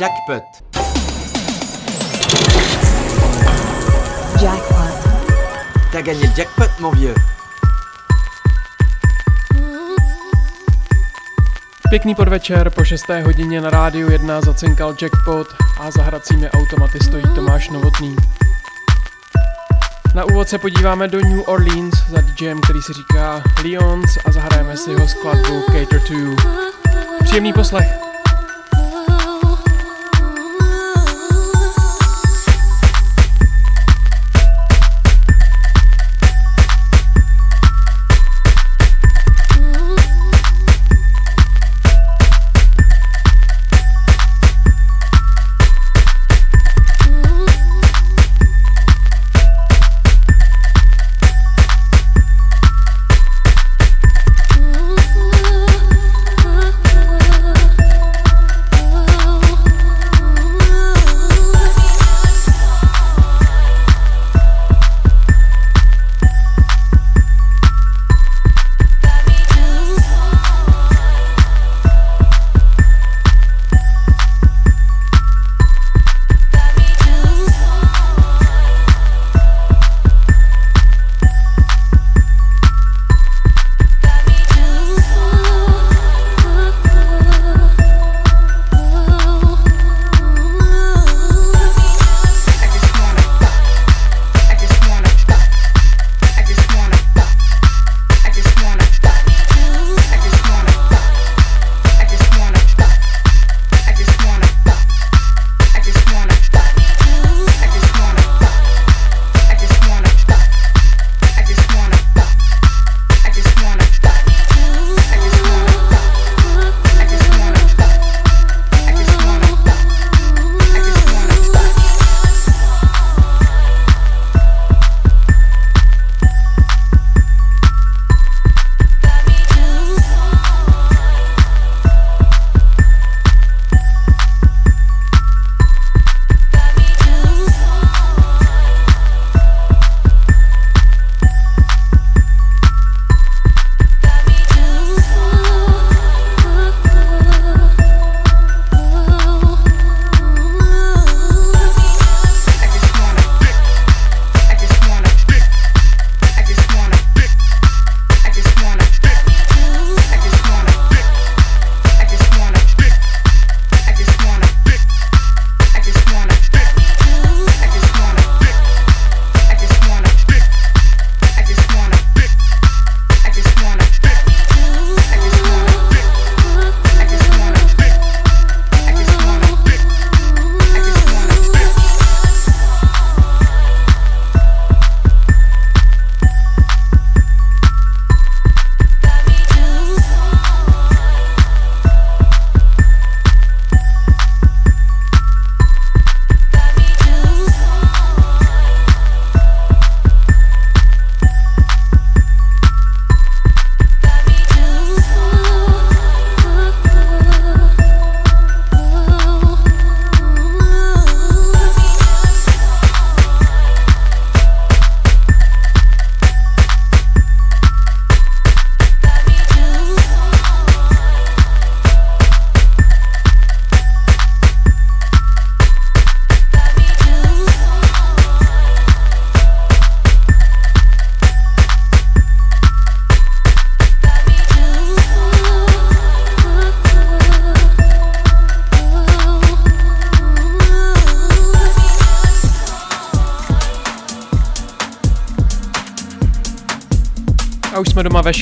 Jackpot. Jackpot. T'as gagné le jackpot, mon vieux. Pěkný podvečer, po 6. hodině na rádiu 1 zacinkal jackpot a za hracími automaty stojí Tomáš Novotný. Na úvod se podíváme do New Orleans za DJem, který si říká Leons a zahrajeme si ho skladbu Cater 2. Příjemný poslech.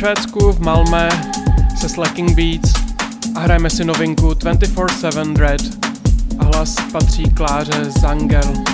Švédsku, v Malmé, se Slacking Beats a hrajeme si novinku 24-7 Dread a hlas patří Kláře Zangel.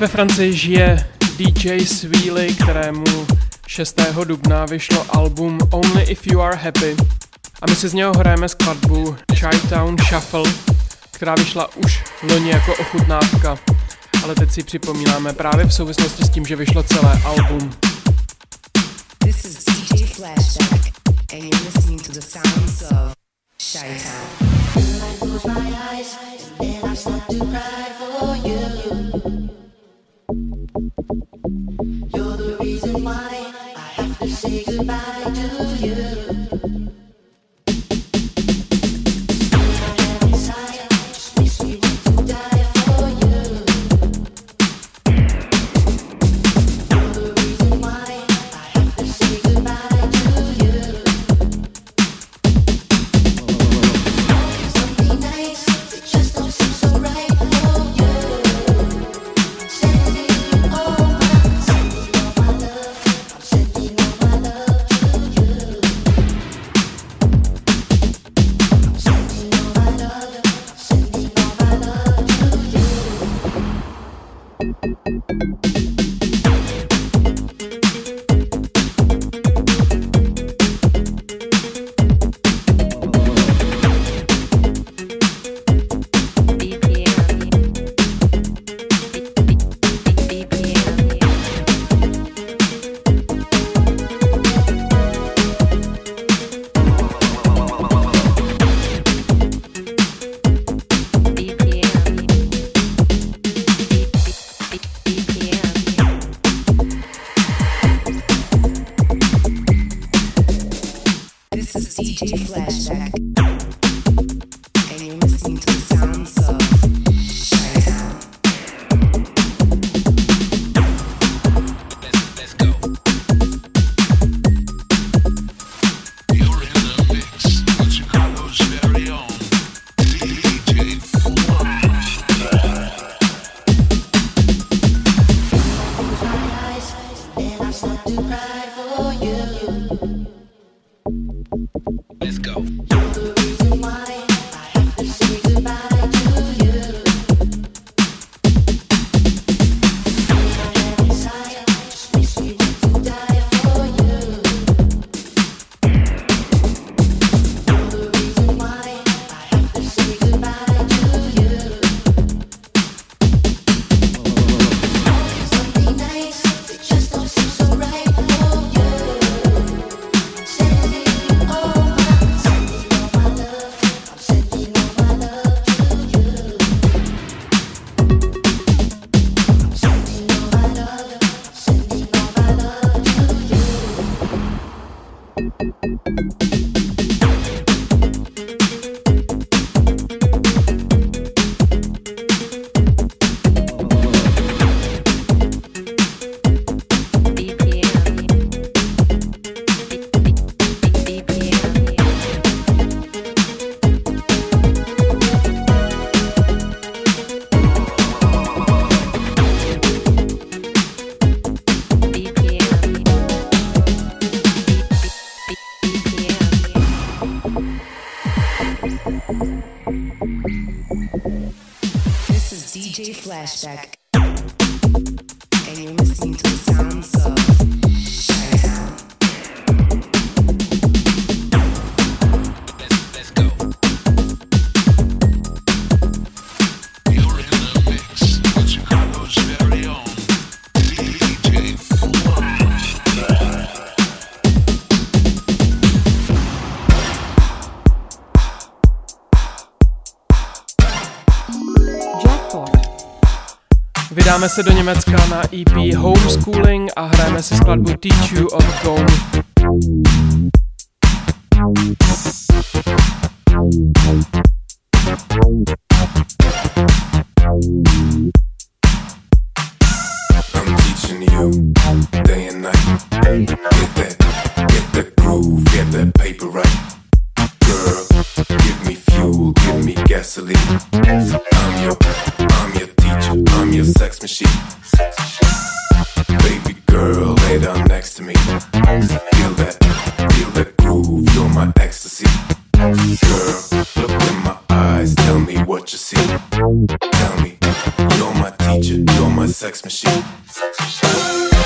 Ve Francii žije DJ Sweely, kterému 6. dubna vyšlo album Only If You Are Happy a my si z něho hrajeme skladbu Chi-Town Shuffle, která vyšla už loni jako ochutnávka, ale teď si připomínáme právě v souvislosti s tím, že vyšlo celé album. This is DJ Flashback and you're listening to the sounds of Chi-Town. You're say goodbye Flashback. Vydáme se do Německa na EP Homeschooling a hrajeme si skladbu Teach You of Go. I'm sex machine. Sex machine.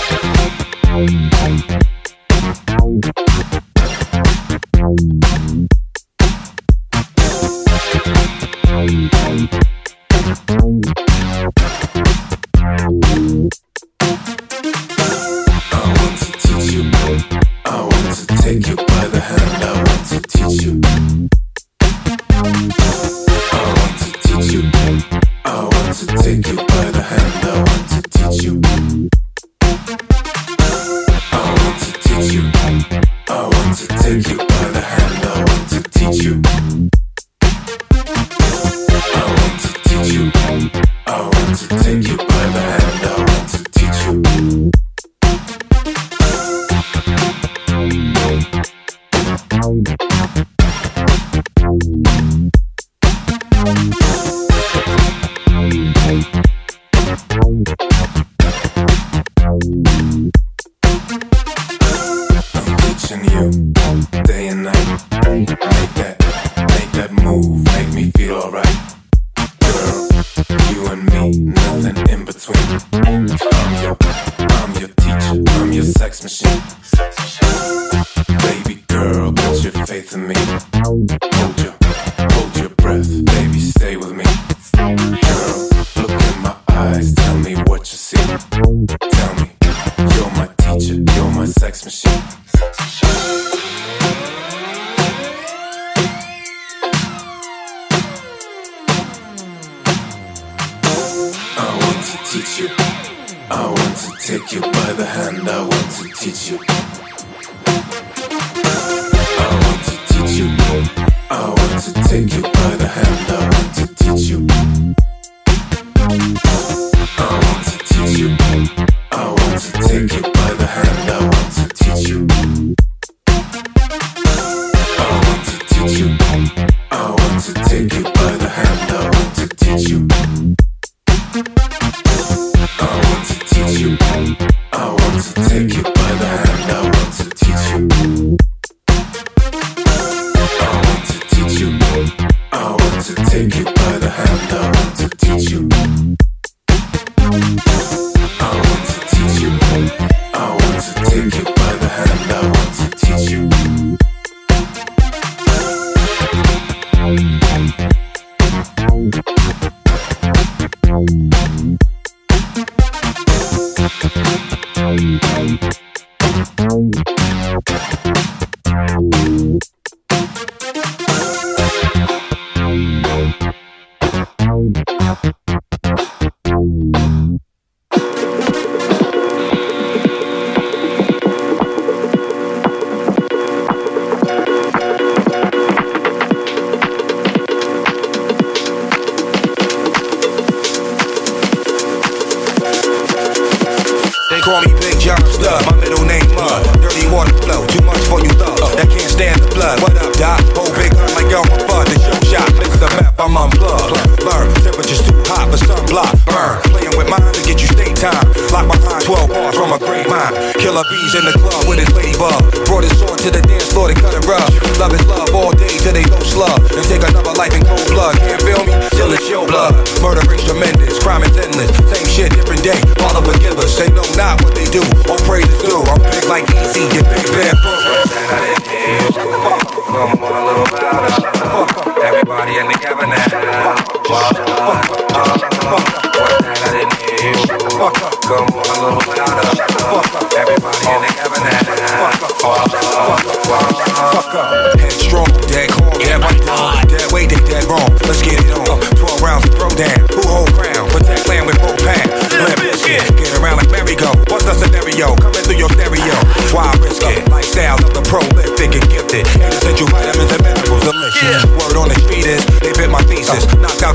crime is endless. Same shit, different day. Father forgive us. They know not what they do All pray to do. I'm big like easy, get big bad boy.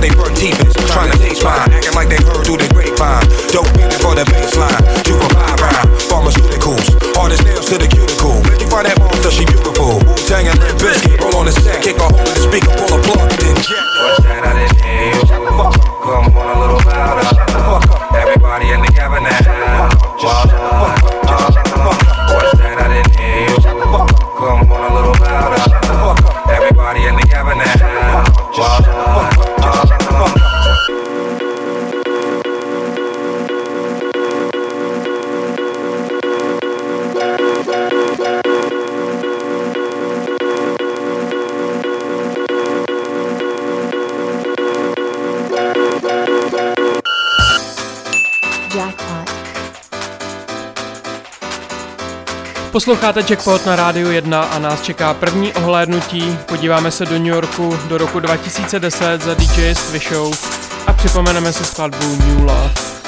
they burnt teeth, trying to taste mine, acting like they heard through the grapevine. Dope beat Posloucháte Jackpot na Rádiu 1 a nás čeká první ohlédnutí. Podíváme se do New Yorku do roku 2010 za DJ Show a připomeneme si skladbu New Love.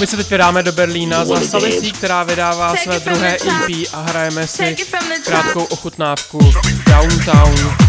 My se teď vydáme do Berlína za Salisí, která vydává své druhé EP a hrajeme si krátkou ochutnávku Downtown.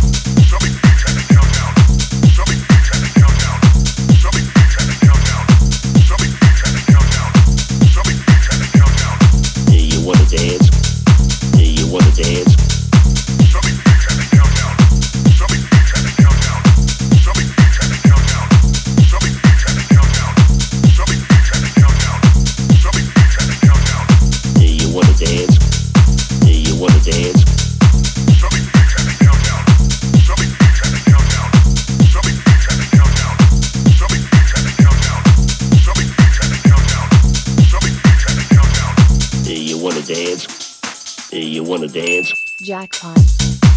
you wanna dance? Jackpot.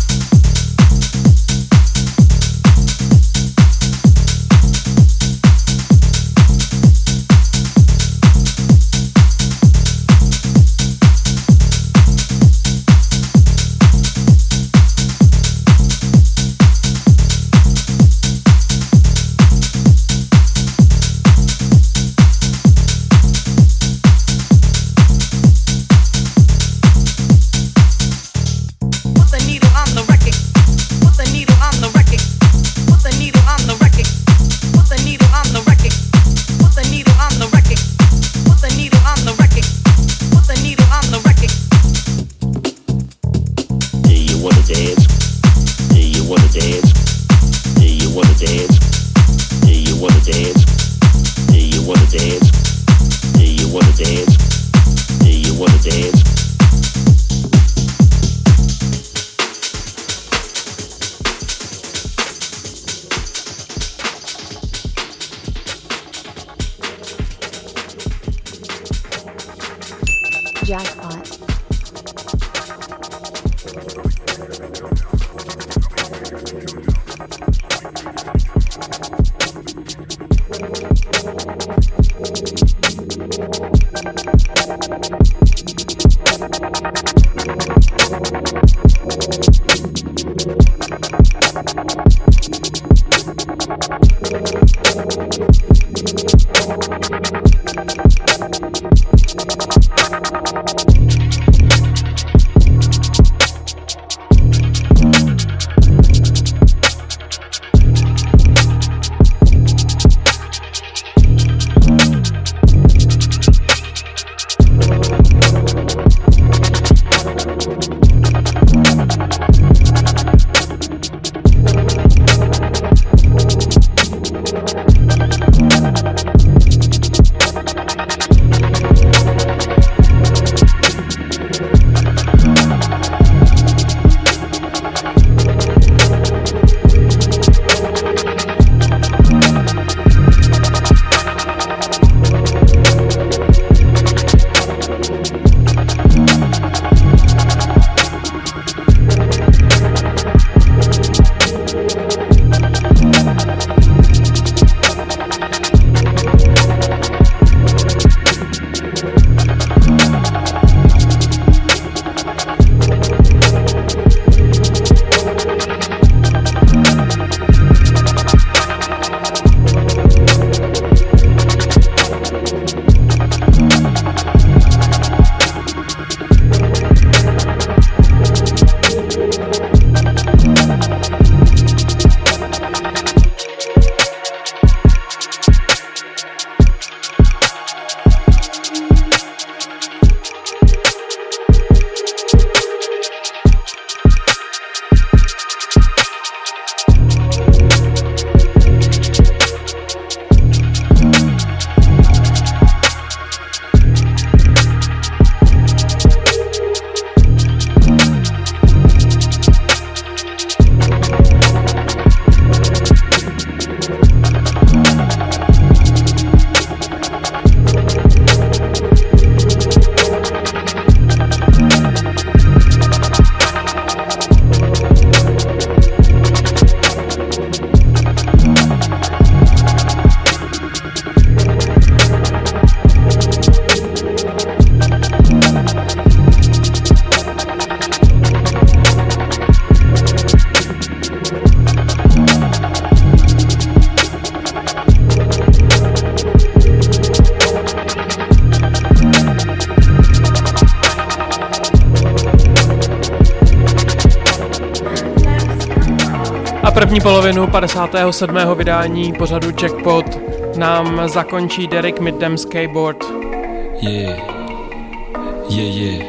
27. vydání pořadu Checkpot nám zakončí Derek Middem Skateboard. Yeah, yeah, yeah.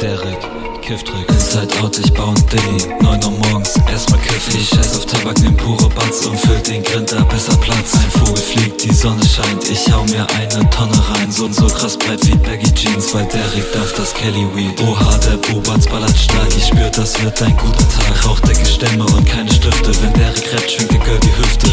Derek Kiftrick. Kifftrick. Inside-out, ich bau ein Ding. 9 Uhr morgens, erstmal kiffen. Ich scheiß auf Tabak, nehm pure Banz und füll den Grinter besser Platz. Ein Vogel fliegt, die Sonne scheint. Ich hau mir eine Tonne rein. So so krass breit wie Baggy Jeans, weil Derek darf das Kelly Weed. Oha, der Bubatz ballert stark. Ich spür, das wird ein guter Tag. Rauchdecke Stämme und keine Stifte. Wenn Derek rappt, schwingt der Girl die Hüfte.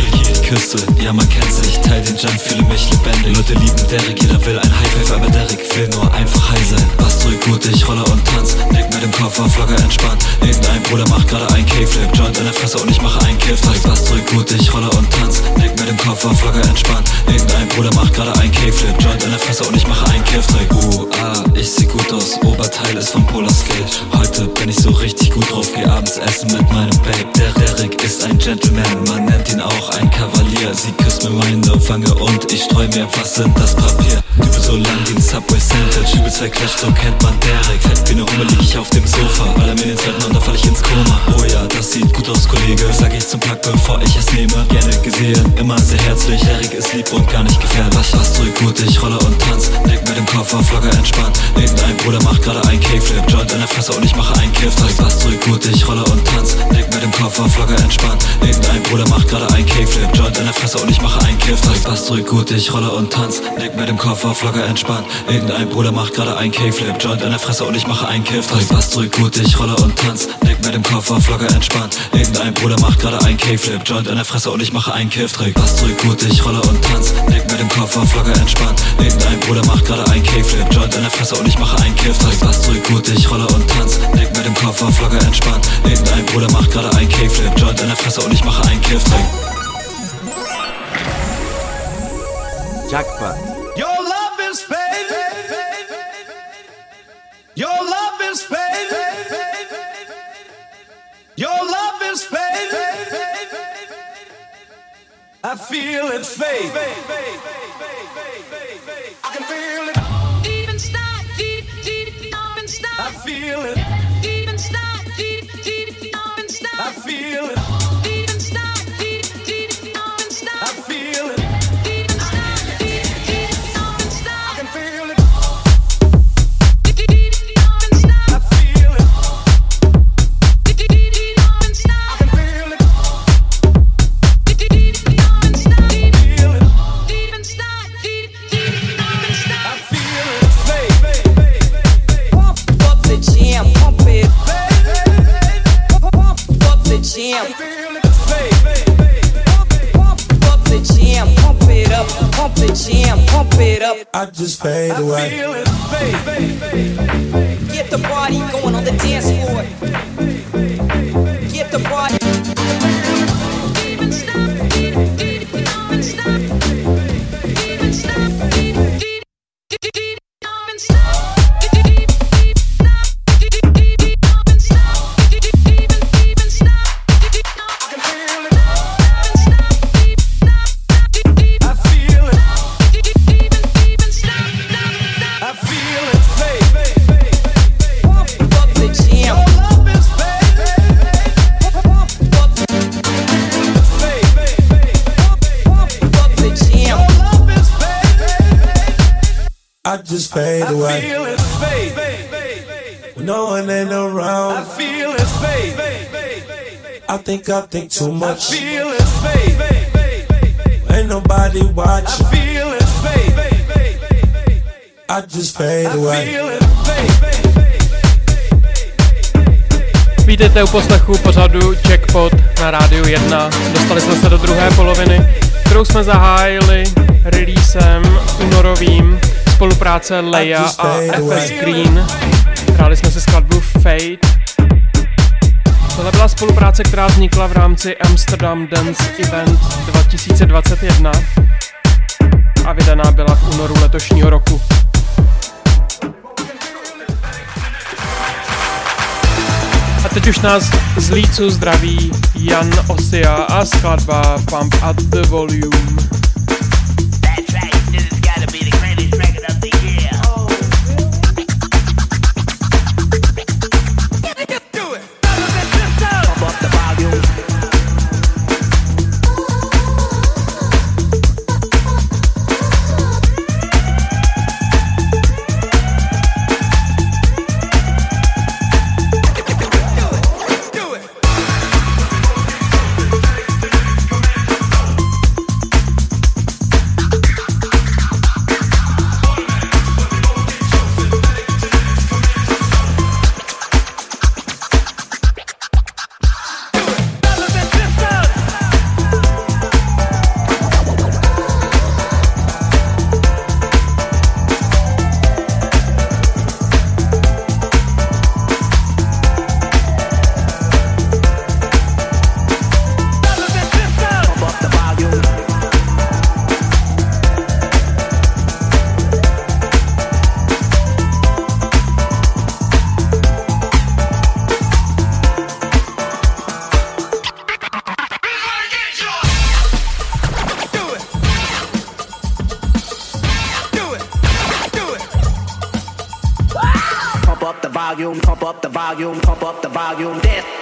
Küsse, ja man kennt sich. Teil den Junk, fühle mich lebendig. Leute lieben Derek, jeder will ein High Five, aber Derek will nur einfach high sein. Drück gut, ich rolle und tanz. Nick mit dem Koffer, Flogger entspannt. Irgendein Bruder macht gerade ein K-Flip, Joint in der Fresse und ich mache einen Kiff. Zeig was zurück, gut, ich rolle und tanz. Nick mit dem Koffer, Flogger entspannt. Irgendein Bruder macht gerade ein K-Flip, Joint in der Fresse und ich mache einen Kiff. Uh, ah, ich seh gut aus, Oberteil ist vom Polar Skate. Heute bin ich so richtig gut drauf, geh abends essen mit meinem Babe. Der Derek ist ein Gentleman, man nennt ihn auch ein Kavalier. Sie küsst mir meine Wange und ich streu mir was in das Papier. Dübe so lang wie ein Subway Sandwich, übelst verclasht, so kennt man Derek. Fett wie ne Hummel lieg ich auf dem Sofa Baller mir den zweiten und dann fall ich ins Koma Oh ja, das sieht gut aus, Kollege Sag ich zum Plug, bevor ich es nehme Gerne gesehen, immer sehr herzlich Erik ist lieb und gar nicht gefährlich Was, was zurück gut, ich rolle und tanz Nick mit dem Koffer, Vlogger entspannt Irgendein Bruder macht gerade ein K-Flip Joint in der Fresse und ich mache einen Kiff Was, was zurück gut, ich rolle und tanz Nick mit dem Koffer Koffer, Flogger entspannt. Irgendein Bruder macht gerade ein Kickflip, Joint in der Fresse und ich mache einen Kiff. Drück Bass zurück, gut, ich rolle und tanz. Nick mit dem Koffer, Flogger entspannt. Irgendein Bruder macht gerade ein Kickflip, Joint in der Fresse und ich mache einen Kiff. Drück Bass zurück, gut, ich rolle und tanz. Nick mit dem Koffer, Flogger entspannt. Irgendein Bruder macht gerade ein Kickflip, Joint in der Fresse und ich mache einen Kiff. Drück Bass zurück, gut, ich rolle und tanz. Nick mit dem Koffer, Flogger entspannt. Irgendein Bruder macht gerade ein Kickflip, Joint in der Fresse und ich mache einen Kiff. Drück Bass zurück, gut, ich rolle und tanz. Nick mit dem Koffer, Flogger entspannt. Irgendein Bruder macht gerade ein Kickflip, Joint in der Fresse und ich mache einen Kiff. Drück Jackpot. Your love is fading. Your love is fading. I feel it fade. I can feel it. just pay feel it. Fade. Ain't nobody I watching. feel it. Fade. I just fade I away. feel it. Fade. Vítejte u poslechu pořadu Jackpot na rádiu 1. Dostali jsme se do druhé poloviny, kterou jsme zahájili releasem únorovým spolupráce Leia a FS Green. Hráli jsme si skladbu Fade. Tohle byla spolupráce, která vznikla v rámci Amsterdam Dance Event 2021 a vydaná byla v únoru letošního roku. A teď už nás z Lícu zdraví Jan Osia a skladba Pump at the Volume. Volume, pump up the volume. Dance.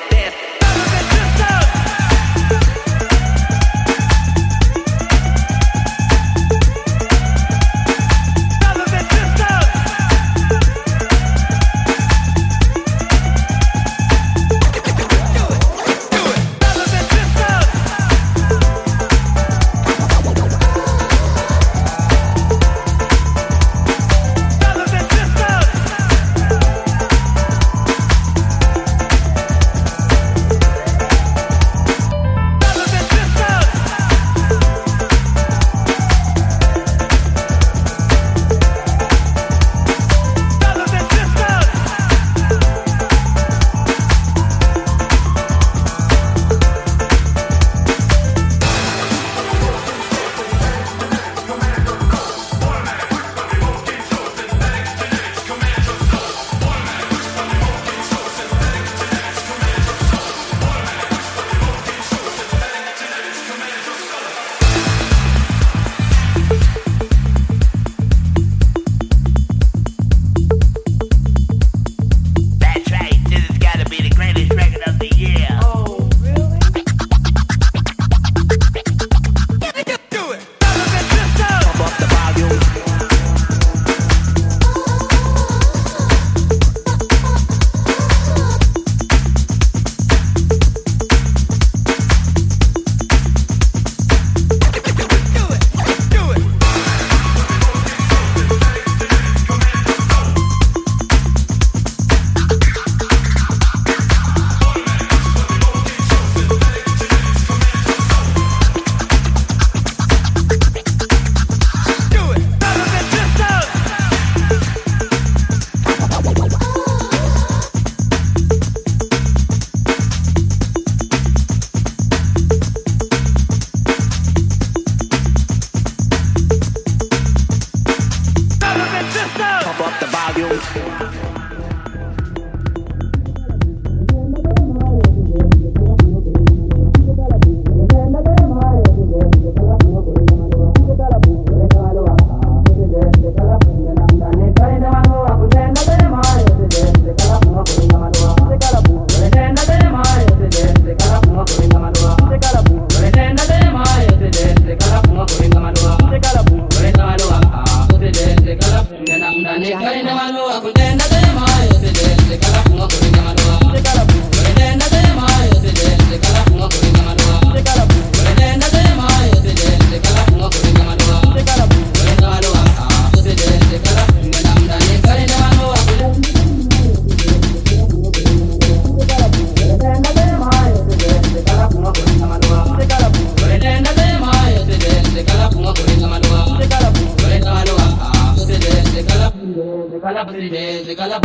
Kala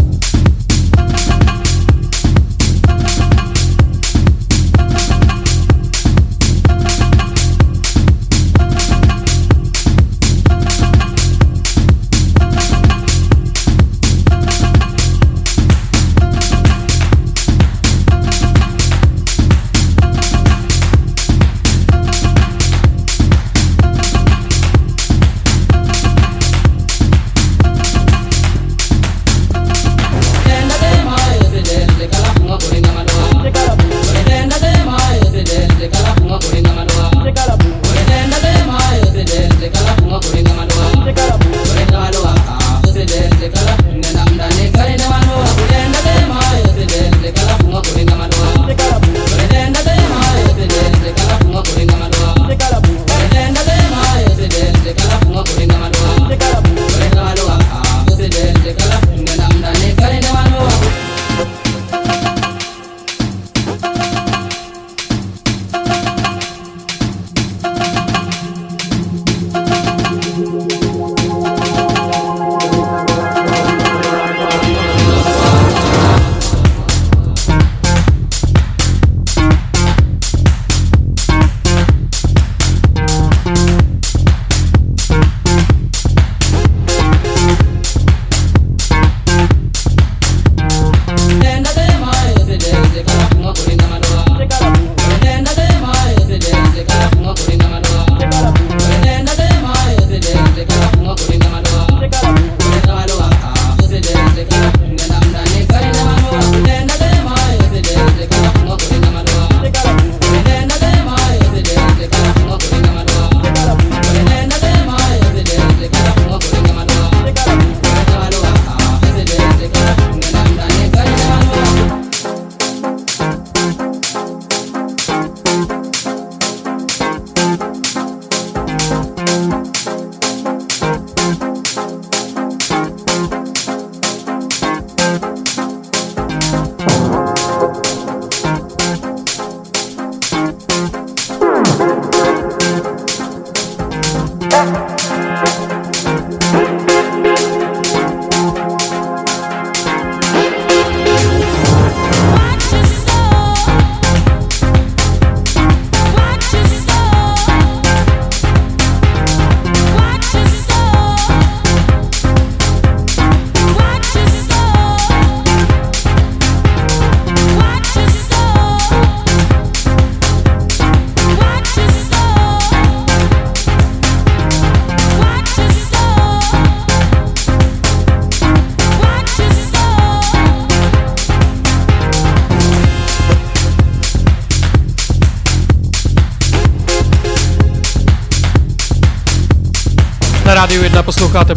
шукати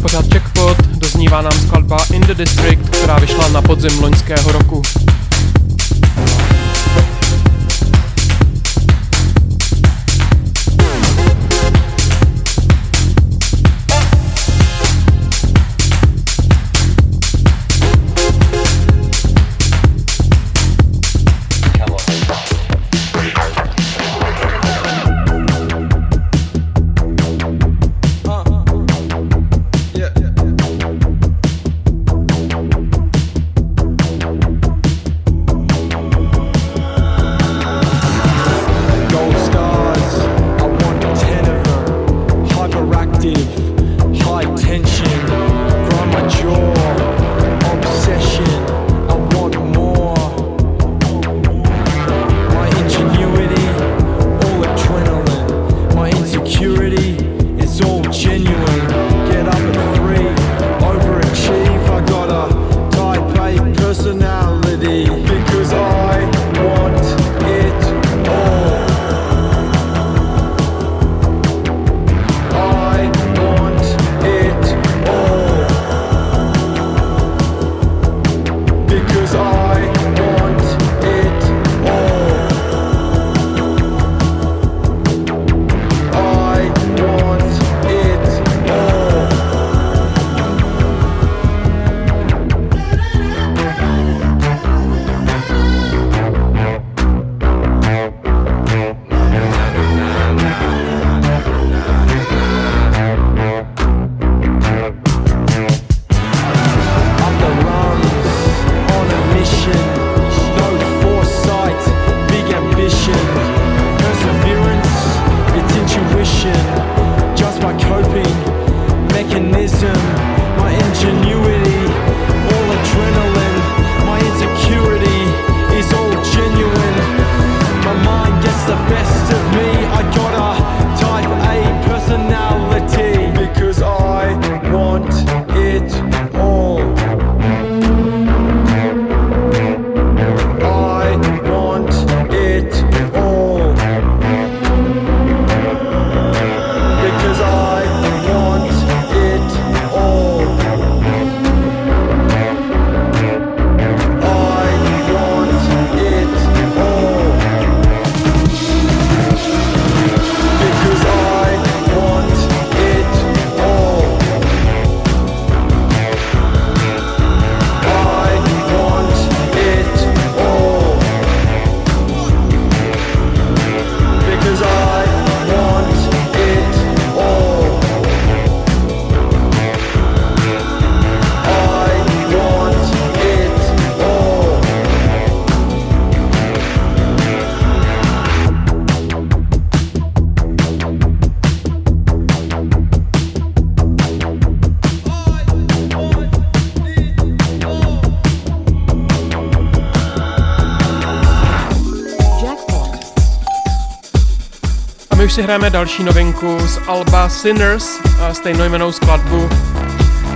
si hrajeme další novinku z Alba Sinners, stejnojmenou skladbu,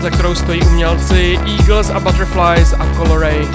za kterou stojí umělci Eagles a Butterflies a Coloray.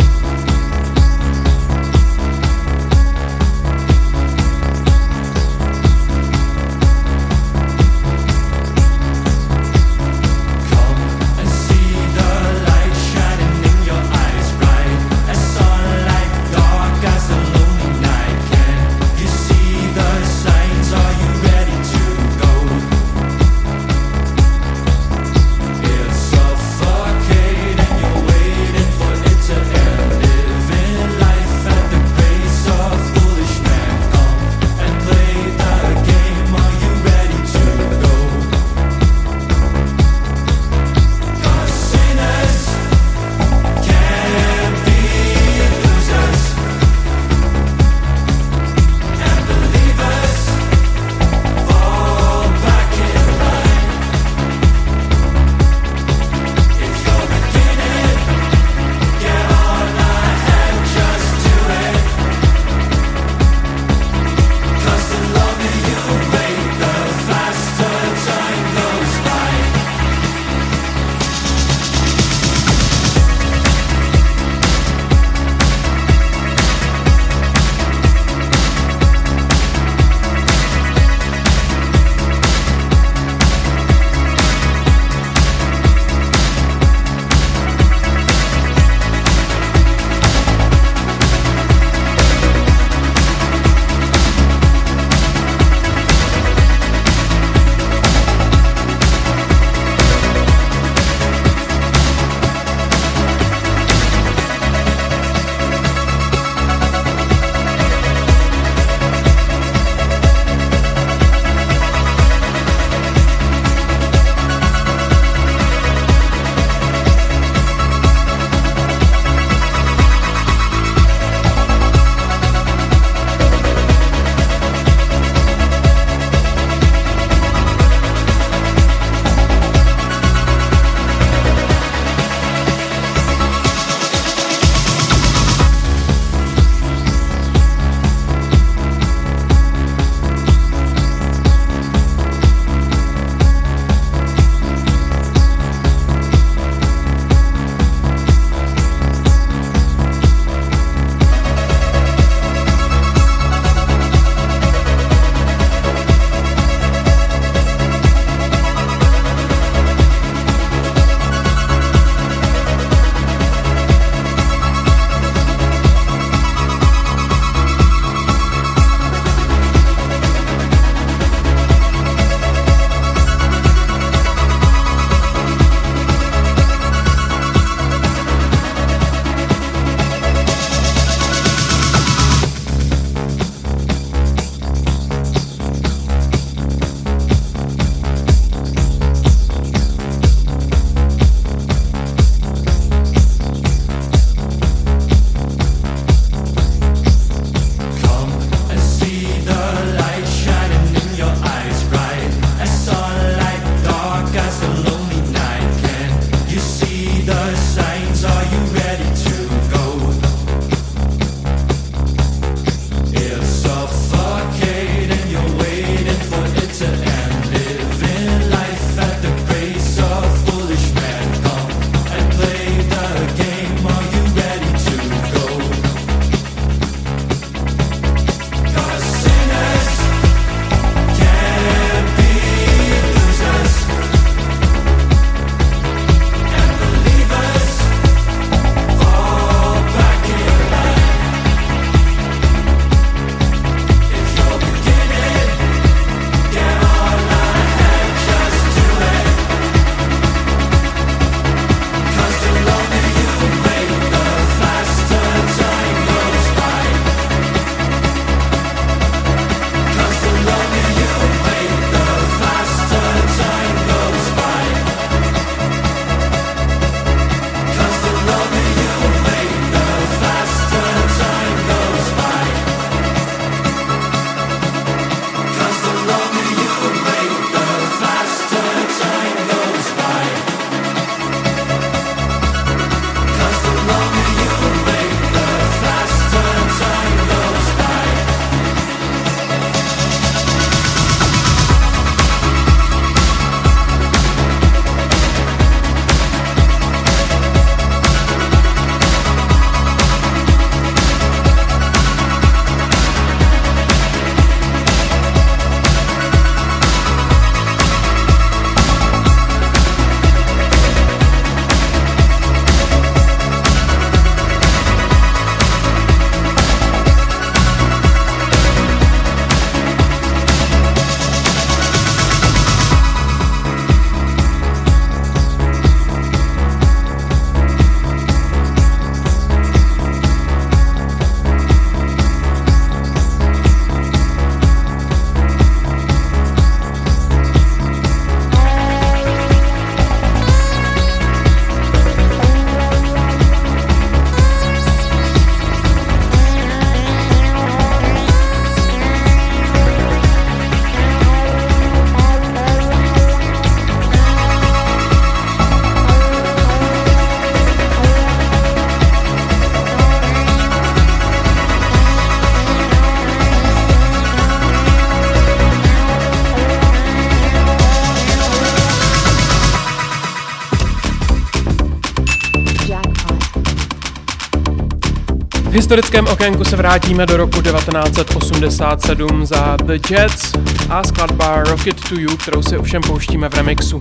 Historickém okénku se vrátíme do roku 1987 za The Jets a skladba Rocket to You, kterou si ovšem pouštíme v remixu.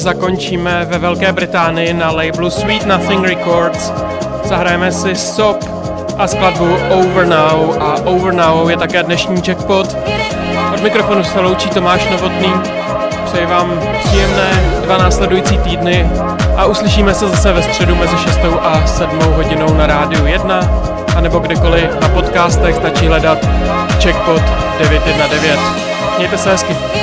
Zakončíme ve Velké Británii na labelu Sweet Nothing Records. Zahrajeme si SOP a skladbu Over Now a Over Now je také dnešní jackpot. Od mikrofonu se loučí Tomáš Novotný. Přeji vám příjemné dva následující týdny a uslyšíme se zase ve středu mezi 6 a 7 hodinou na rádiu 1 a nebo kdekoliv na podcastech stačí hledat Checkpot 919. Mějte se hezky.